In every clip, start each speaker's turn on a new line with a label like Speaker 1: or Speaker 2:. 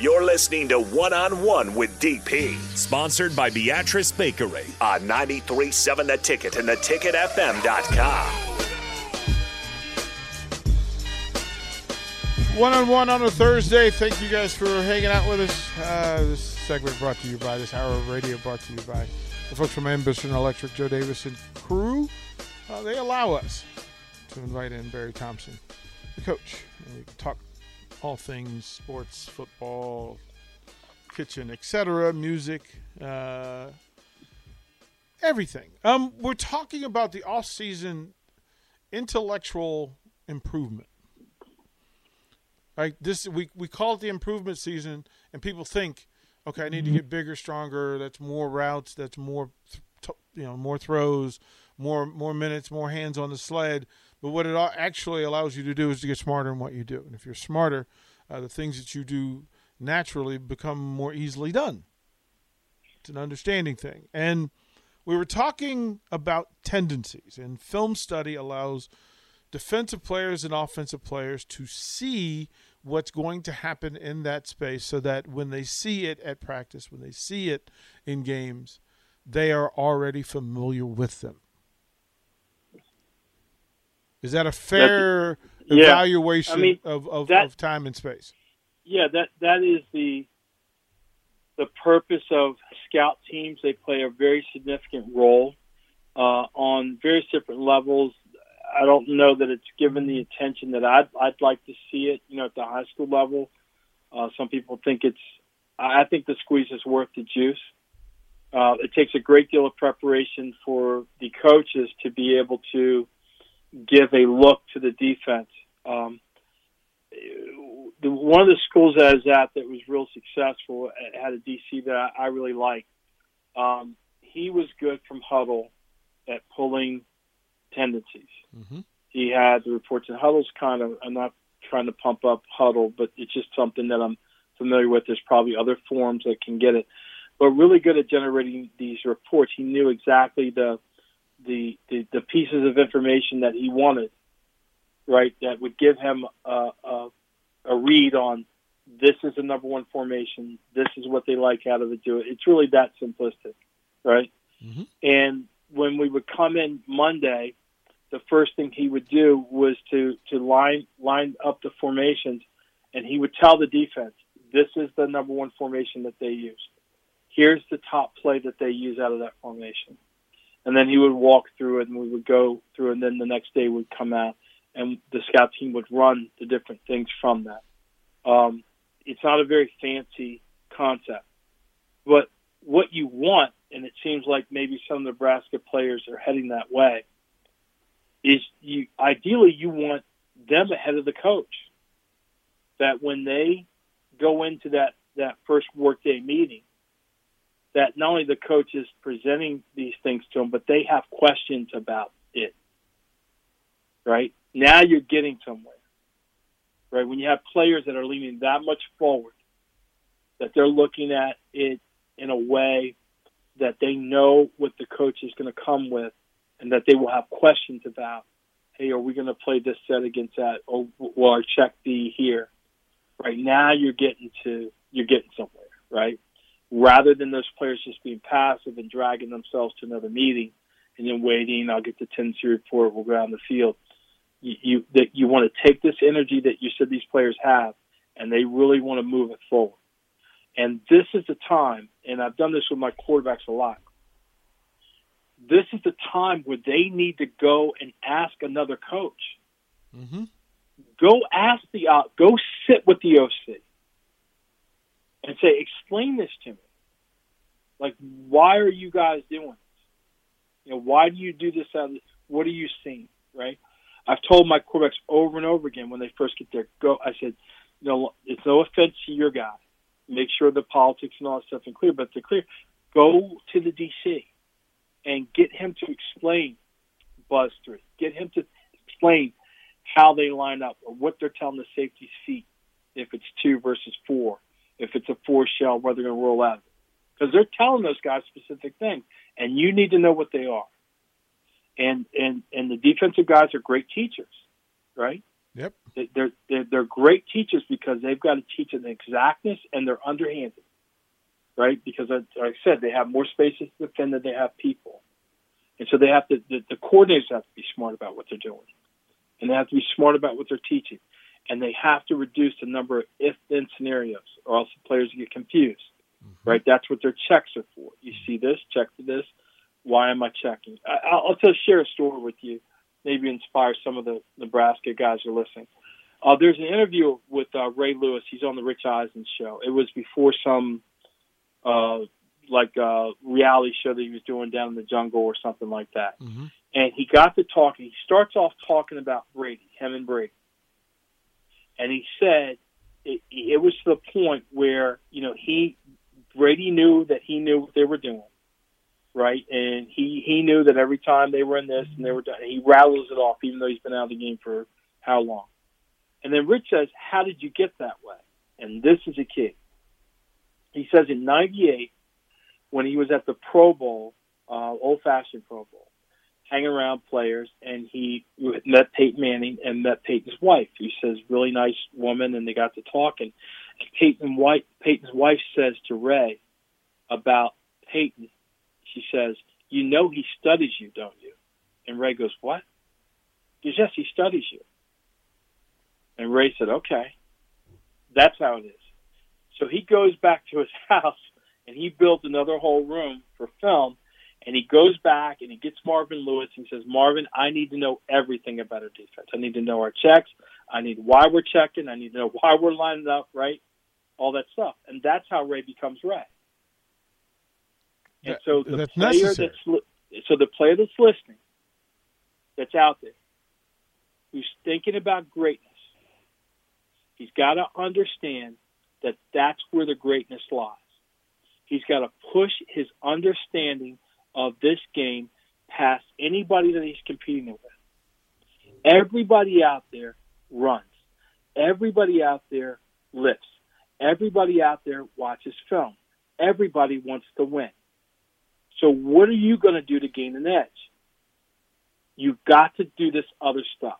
Speaker 1: You're listening to One on One with DP, sponsored by Beatrice Bakery on 93.7 The Ticket and theticketfm.com.
Speaker 2: One on one on a Thursday. Thank you guys for hanging out with us. Uh, this segment brought to you by this hour of radio brought to you by the folks from Ambition Electric, Joe Davis and crew. Uh, they allow us to invite in Barry Thompson, the coach, and we can talk all things sports, football, kitchen, etc., music, uh, everything. Um, we're talking about the off-season intellectual improvement. Right, this we we call it the improvement season, and people think, okay, I need to get bigger, stronger. That's more routes. That's more, th- you know, more throws, more more minutes, more hands on the sled. But what it actually allows you to do is to get smarter in what you do. And if you're smarter, uh, the things that you do naturally become more easily done. It's an understanding thing. And we were talking about tendencies, and film study allows defensive players and offensive players to see what's going to happen in that space so that when they see it at practice, when they see it in games, they are already familiar with them. Is that a fair yeah. evaluation I mean, of, of, that, of time and space?
Speaker 3: Yeah, that that is the the purpose of scout teams. They play a very significant role uh, on various different levels. I don't know that it's given the attention that I'd I'd like to see it. You know, at the high school level, uh, some people think it's. I think the squeeze is worth the juice. Uh, it takes a great deal of preparation for the coaches to be able to give a look to the defense. Um, the, one of the schools I was at that was real successful had a DC that I, I really liked. Um, he was good from Hudl at pulling tendencies. Mm-hmm. He had the reports and Hudl's kind of. I'm not trying to pump up Hudl, but it's just something that I'm familiar with. There's probably other forms that can get it, but really good at generating these reports. He knew exactly the the, the, the pieces of information that he wanted, right? That would give him a, a, a read on this is the number one formation. This is what they like out of it. Do it. It's really that simplistic, right? Mm-hmm. And when we would come in Monday, the first thing he would do was to to line line up the formations, and he would tell the defense, "This is the number one formation that they use. Here's the top play that they use out of that formation." And then he would walk through it and we would go through and then the next day would come out and the scout team would run the different things from that. Um, it's not a very fancy concept but what you want and it seems like maybe some nebraska players are heading that way is you ideally you want them ahead of the coach. That when they go into that that first workday meeting that not only the coach is presenting these things to them, but they have questions about it. Right? Now you're getting somewhere. Right? When you have players that are leaning that much forward, that they're looking at it in a way that they know what the coach is going to come with and that they will have questions about, hey, are we going to play this set against that? Or will our check be here? Right now you're getting to, you're getting somewhere, right? Rather than those players just being passive and dragging themselves to another meeting and then waiting. I'll get the tendency report. We'll go out on the field. You, you that you want to take this energy that you said these players have, and they really want to move it forward. And this is the time, and I've done this with my quarterbacks a lot. This is the time where they need to go and ask another coach. Mm-hmm. Go ask the. Uh, go sit with the OC and say, explain this to me. Like, why are you guys doing this? You know, why do you do this? What are you seeing? Right? I've told my quarterbacks over and over again when they first get there, go. I said, you know, it's no offense to your guy. Make sure the politics and all that stuff is clear, but to clear, go to the DC and get him to explain buzz three. Get him to explain how they line up or what they're telling the safety's feet if it's two versus four if it's a four shell, where they're going to roll out. Because they're telling those guys specific things, and you need to know what they are. And and and the defensive guys are great teachers, right?
Speaker 2: Yep.
Speaker 3: They're, they're, they're great teachers because they've got to teach an exactness and they're underhanded, right? Because, like I said, they have more spaces to defend than they have people. And so they have to, the, the coordinators have to be smart about what they're doing. And they have to be smart about what they're teaching. And they have to reduce the number of if then scenarios or else the players get confused, mm-hmm. right? That's what their checks are for. You see this, check for this. Why am I checking? I, I'll just share a story with you maybe inspire some of the Nebraska guys who are listening. Uh, there's an interview with uh, Ray Lewis. He's on the Rich Eisen show. It was before some uh, like uh, reality show that he was doing down in the jungle or something like that. Mm-hmm. And he got to talking. He starts off talking about Brady, him and Brady, and he said it, it was to the point where you know he Brady knew that he knew what they were doing right? And he he knew that every time they were in this and they were done, he rattles it off, even though he's been out of the game for how long. And then Rich says, "How did you get that way?" And this is a key. He says in '98, when he was at the Pro Bowl, uh, old-fashioned Pro Bowl, hanging around players, and he met Peyton Manning and met Peyton's wife. He says, "Really nice woman," and they got to talking. And Peyton White, Peyton's wife says to Ray about Peyton, she says, You know he studies you, don't you? And Ray goes, What? He says, Yes, he studies you. And Ray said, Okay. That's how it is. So he goes back to his house and he builds another whole room for film. And he goes back and he gets Marvin Lewis and he says, Marvin, I need to know everything about our defense. I need to know our checks. I need why we're checking. I need to know why we're lining up, right? All that stuff. And that's how Ray becomes Ray. And so the
Speaker 2: that's
Speaker 3: player
Speaker 2: necessary.
Speaker 3: that's so the player that's listening, that's out there, who's thinking about greatness, he's got to understand that that's where the greatness lies. He's got to push his understanding of this game past anybody that he's competing with. Everybody out there runs. Everybody out there lifts. Everybody out there watches film. Everybody wants to win. So what are you going to do to gain an edge? You've got to do this other stuff.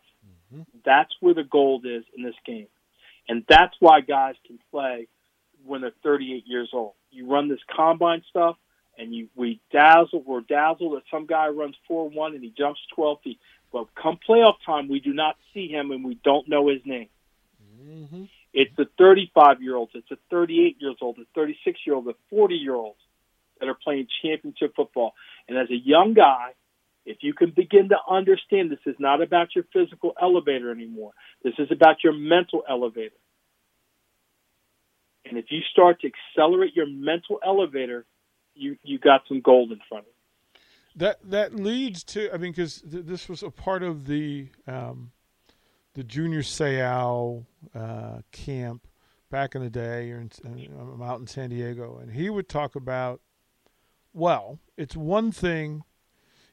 Speaker 3: Mm-hmm. That's where the gold is in this game. And that's why guys can play when they're 38 years old. You run this combine stuff, and you we dazzle, we're dazzled that some guy runs 4-1 and he jumps 12 feet. But come playoff time, we do not see him and we don't know his name. Mm-hmm. It's the 35 year olds, it's the 38 years old, the 36 year old, the 40 year olds that are playing championship football. And as a young guy, if you can begin to understand this is not about your physical elevator anymore, this is about your mental elevator. And if you start to accelerate your mental elevator, you you got some gold in front of you.
Speaker 2: That that leads to I mean because th- this was a part of the um, the junior Seau uh, camp back in the day. In, uh, I'm out in San Diego, and he would talk about well. It's one thing.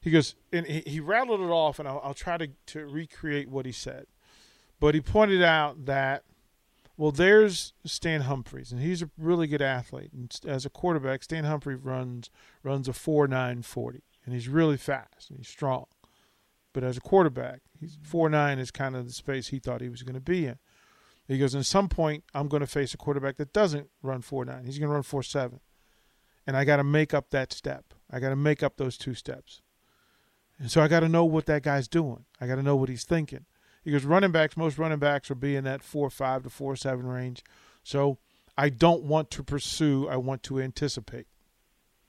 Speaker 2: He goes, and he, he rattled it off, and I'll, I'll try to, to recreate what he said. But he pointed out that, well, there's Stan Humphries, and he's a really good athlete. And as a quarterback, Stan Humphries runs runs a four nine forty, and he's really fast and he's strong. But as a quarterback, he's four nine is kind of the space he thought he was going to be in. He goes, at some point, I'm going to face a quarterback that doesn't run four nine. He's going to run four seven and I got to make up that step. I got to make up those two steps. And so I got to know what that guy's doing. I got to know what he's thinking. Because running backs, most running backs will be in that four five to four seven range. So I don't want to pursue. I want to anticipate.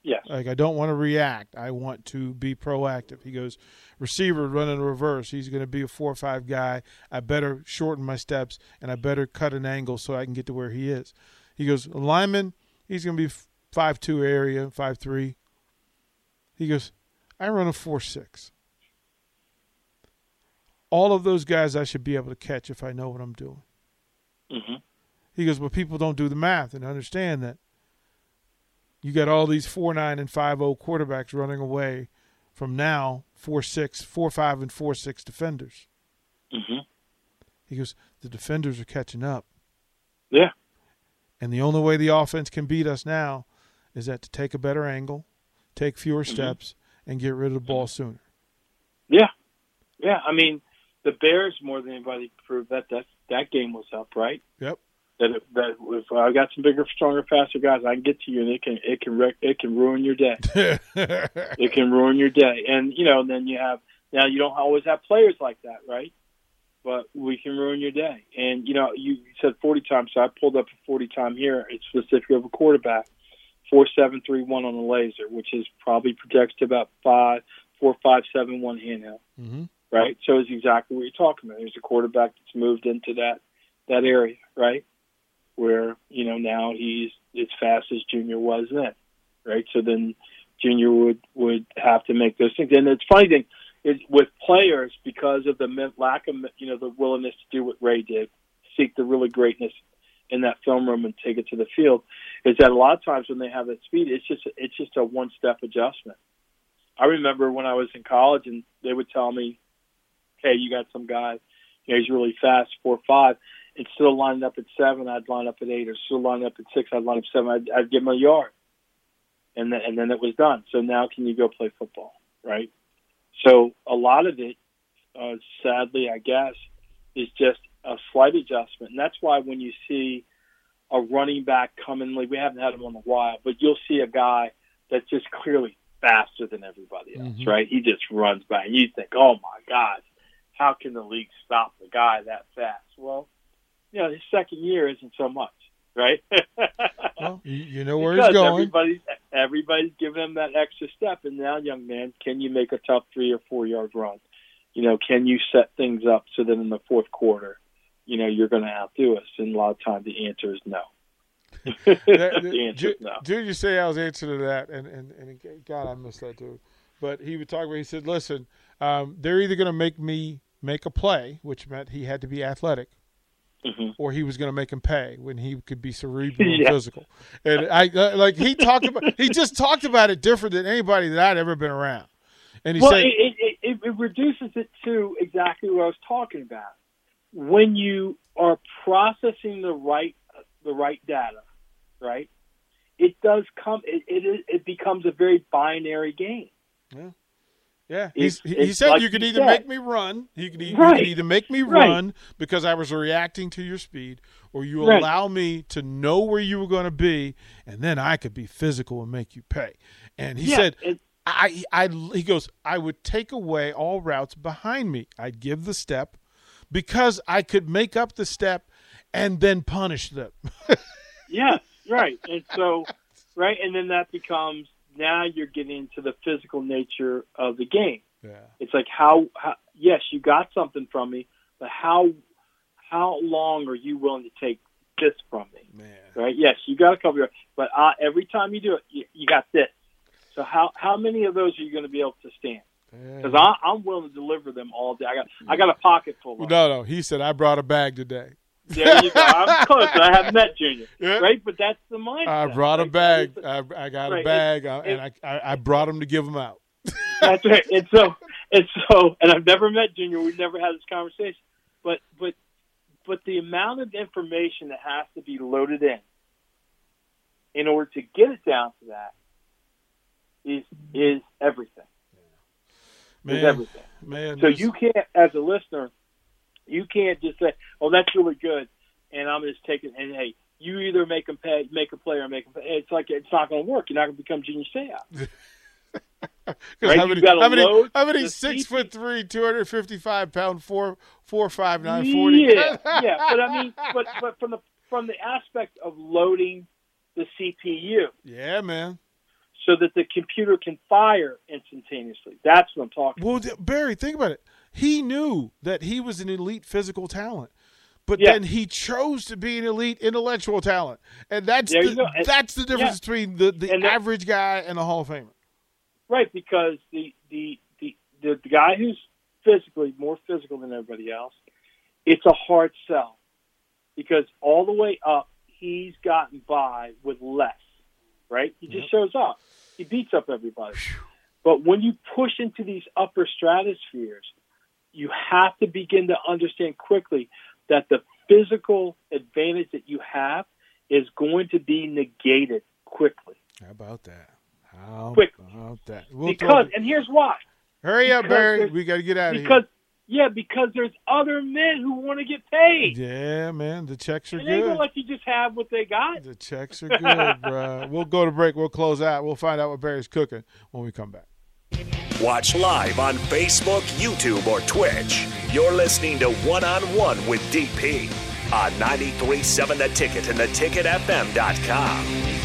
Speaker 3: Yes.
Speaker 2: Like I don't want to react. I want to be proactive. He goes, receiver running reverse. He's going to be a four or five guy. I better shorten my steps and I better cut an angle so I can get to where he is. He goes, lineman. He's going to be five two area, five three. He goes, I run a four six. All of those guys I should be able to catch if I know what I'm doing. Mm-hmm. He goes, but people don't do the math and understand that you got all these four nine and five zero quarterbacks running away from now four six, four five, and four six defenders. Mm-hmm. He goes, the defenders are catching up.
Speaker 3: Yeah.
Speaker 2: And the only way the offense can beat us now is that to take a better angle, take fewer mm-hmm. steps, and get rid of the ball sooner.
Speaker 3: Yeah, yeah. I mean, the Bears more than anybody proved that that that game was up, right?
Speaker 2: Yep.
Speaker 3: That if, that if I got some bigger, stronger, faster guys, I can get to you, and it can it can wreck, it can ruin your day. it can ruin your day, and you know, then you have now you don't always have players like that, right? But we can ruin your day, and you know, you said forty times, so I pulled up a forty time here. It's specific of a quarterback, four seven three one on the laser, which is probably projects to about five four five seven one handheld.
Speaker 2: Mm-hmm.
Speaker 3: Right, so it's exactly what you're talking about. There's a quarterback that's moved into that that area, right? Where you know now he's as fast as Junior was then, right? So then Junior would would have to make those things. And it's funny thing is with players because of the lack of you know the willingness to do what Ray did, seek the really greatness in that film room and take it to the field, is that a lot of times when they have that speed, it's just it's just a one step adjustment. I remember when I was in college and they would tell me hey, you got some guy, you know, he's really fast, four five. Instead of lining up at seven, I'd line up at eight, or still line up at six, I'd line up seven. I'd, I'd give him a yard, and then and then it was done. So now, can you go play football, right? So a lot of it, uh, sadly, I guess, is just a slight adjustment, and that's why when you see a running back commonly, we haven't had him in a while, but you'll see a guy that's just clearly faster than everybody else, mm-hmm. right? He just runs by, and you think, oh my God, how can the league stop the guy that fast? Well, you know, his second year isn't so much, right?
Speaker 2: well, you know where he's going.
Speaker 3: Everybody's, everybody's giving him that extra step. And now, young man, can you make a tough three or four yard run? You know, can you set things up so that in the fourth quarter, you know, you're going to outdo us? And a lot of times the answer is no. the answer is no.
Speaker 2: Did you say I was answering to that? And, and, and God, I missed that too. But he would talk about, he said, listen, um, they're either going to make me make a play, which meant he had to be athletic, mm-hmm. or he was going to make him pay when he could be cerebral yeah. and physical. And I uh, like he talked about he just talked about it different than anybody that I'd ever been around. And he
Speaker 3: well,
Speaker 2: said
Speaker 3: it, it, it, it reduces it to exactly what I was talking about. When you are processing the right the right data, right? It does come. It it, it becomes a very binary game.
Speaker 2: Yeah. Yeah, He's, he, he said like you could either said. make me run. You could, you could, either make me right. run because I was reacting to your speed, or you right. allow me to know where you were going to be, and then I could be physical and make you pay. And he yeah, said, it, I, I, he goes, I would take away all routes behind me. I'd give the step because I could make up the step and then punish them.
Speaker 3: yes, right. And so, right, and then that becomes now you're getting into the physical nature of the game.
Speaker 2: Yeah.
Speaker 3: It's like how, how yes, you got something from me, but how how long are you willing to take this from me?
Speaker 2: Man.
Speaker 3: Right? Yes, you got a couple of, but uh, every time you do it, you, you got this. So how how many of those are you going to be able to stand? Because I'm willing to deliver them all day. I got I got a pocket full.
Speaker 2: Of no, no. He said I brought a bag today.
Speaker 3: There you go. I'm close. I haven't met Junior. Yeah. Right, but that's the mindset.
Speaker 2: I brought a bag. I, I got right. a bag, uh, and, and I, I brought him to give them out.
Speaker 3: that's right. And so, and so, and I've never met Junior. We've never had this conversation. But, but, but the amount of information that has to be loaded in in order to get it down to that is is everything.
Speaker 2: Man,
Speaker 3: is everything.
Speaker 2: Man,
Speaker 3: so you can't, as a listener you can't just say, "Oh, that's really good," and I'm just taking and hey, you either make them pay, make a play, or make them pay. It's like it's not going to work. You're not going to become genius Seau.
Speaker 2: right? How many, how many, how many six CP. foot three, two hundred fifty five pound, four four five nine forty?
Speaker 3: Yeah, yeah. But I mean, but but from the from the aspect of loading the CPU.
Speaker 2: Yeah, man.
Speaker 3: So that the computer can fire instantaneously. That's what I'm talking.
Speaker 2: Well,
Speaker 3: about.
Speaker 2: Barry, think about it. He knew that he was an elite physical talent, but yeah. then he chose to be an elite intellectual talent, and that's the, and, that's the difference yeah. between the, the average guy and the Hall of Famer.
Speaker 3: Right, because the, the the the the guy who's physically more physical than everybody else, it's a hard sell because all the way up he's gotten by with less. Right, he just yep. shows up. He beats up everybody. But when you push into these upper stratospheres, you have to begin to understand quickly that the physical advantage that you have is going to be negated quickly.
Speaker 2: How about that? How
Speaker 3: quickly.
Speaker 2: about that?
Speaker 3: We'll because, and here's why.
Speaker 2: Hurry up, Barry. We got to get out
Speaker 3: of because,
Speaker 2: here.
Speaker 3: Yeah, because there's other men who want to get paid.
Speaker 2: Yeah, man, the checks are
Speaker 3: and
Speaker 2: good.
Speaker 3: They gonna let you just have what they got.
Speaker 2: The checks are good, bro. We'll go to break. We'll close out. We'll find out what Barry's cooking when we come back.
Speaker 1: Watch live on Facebook, YouTube, or Twitch. You're listening to One on One with DP on 93.7 The Ticket and theticketfm.com.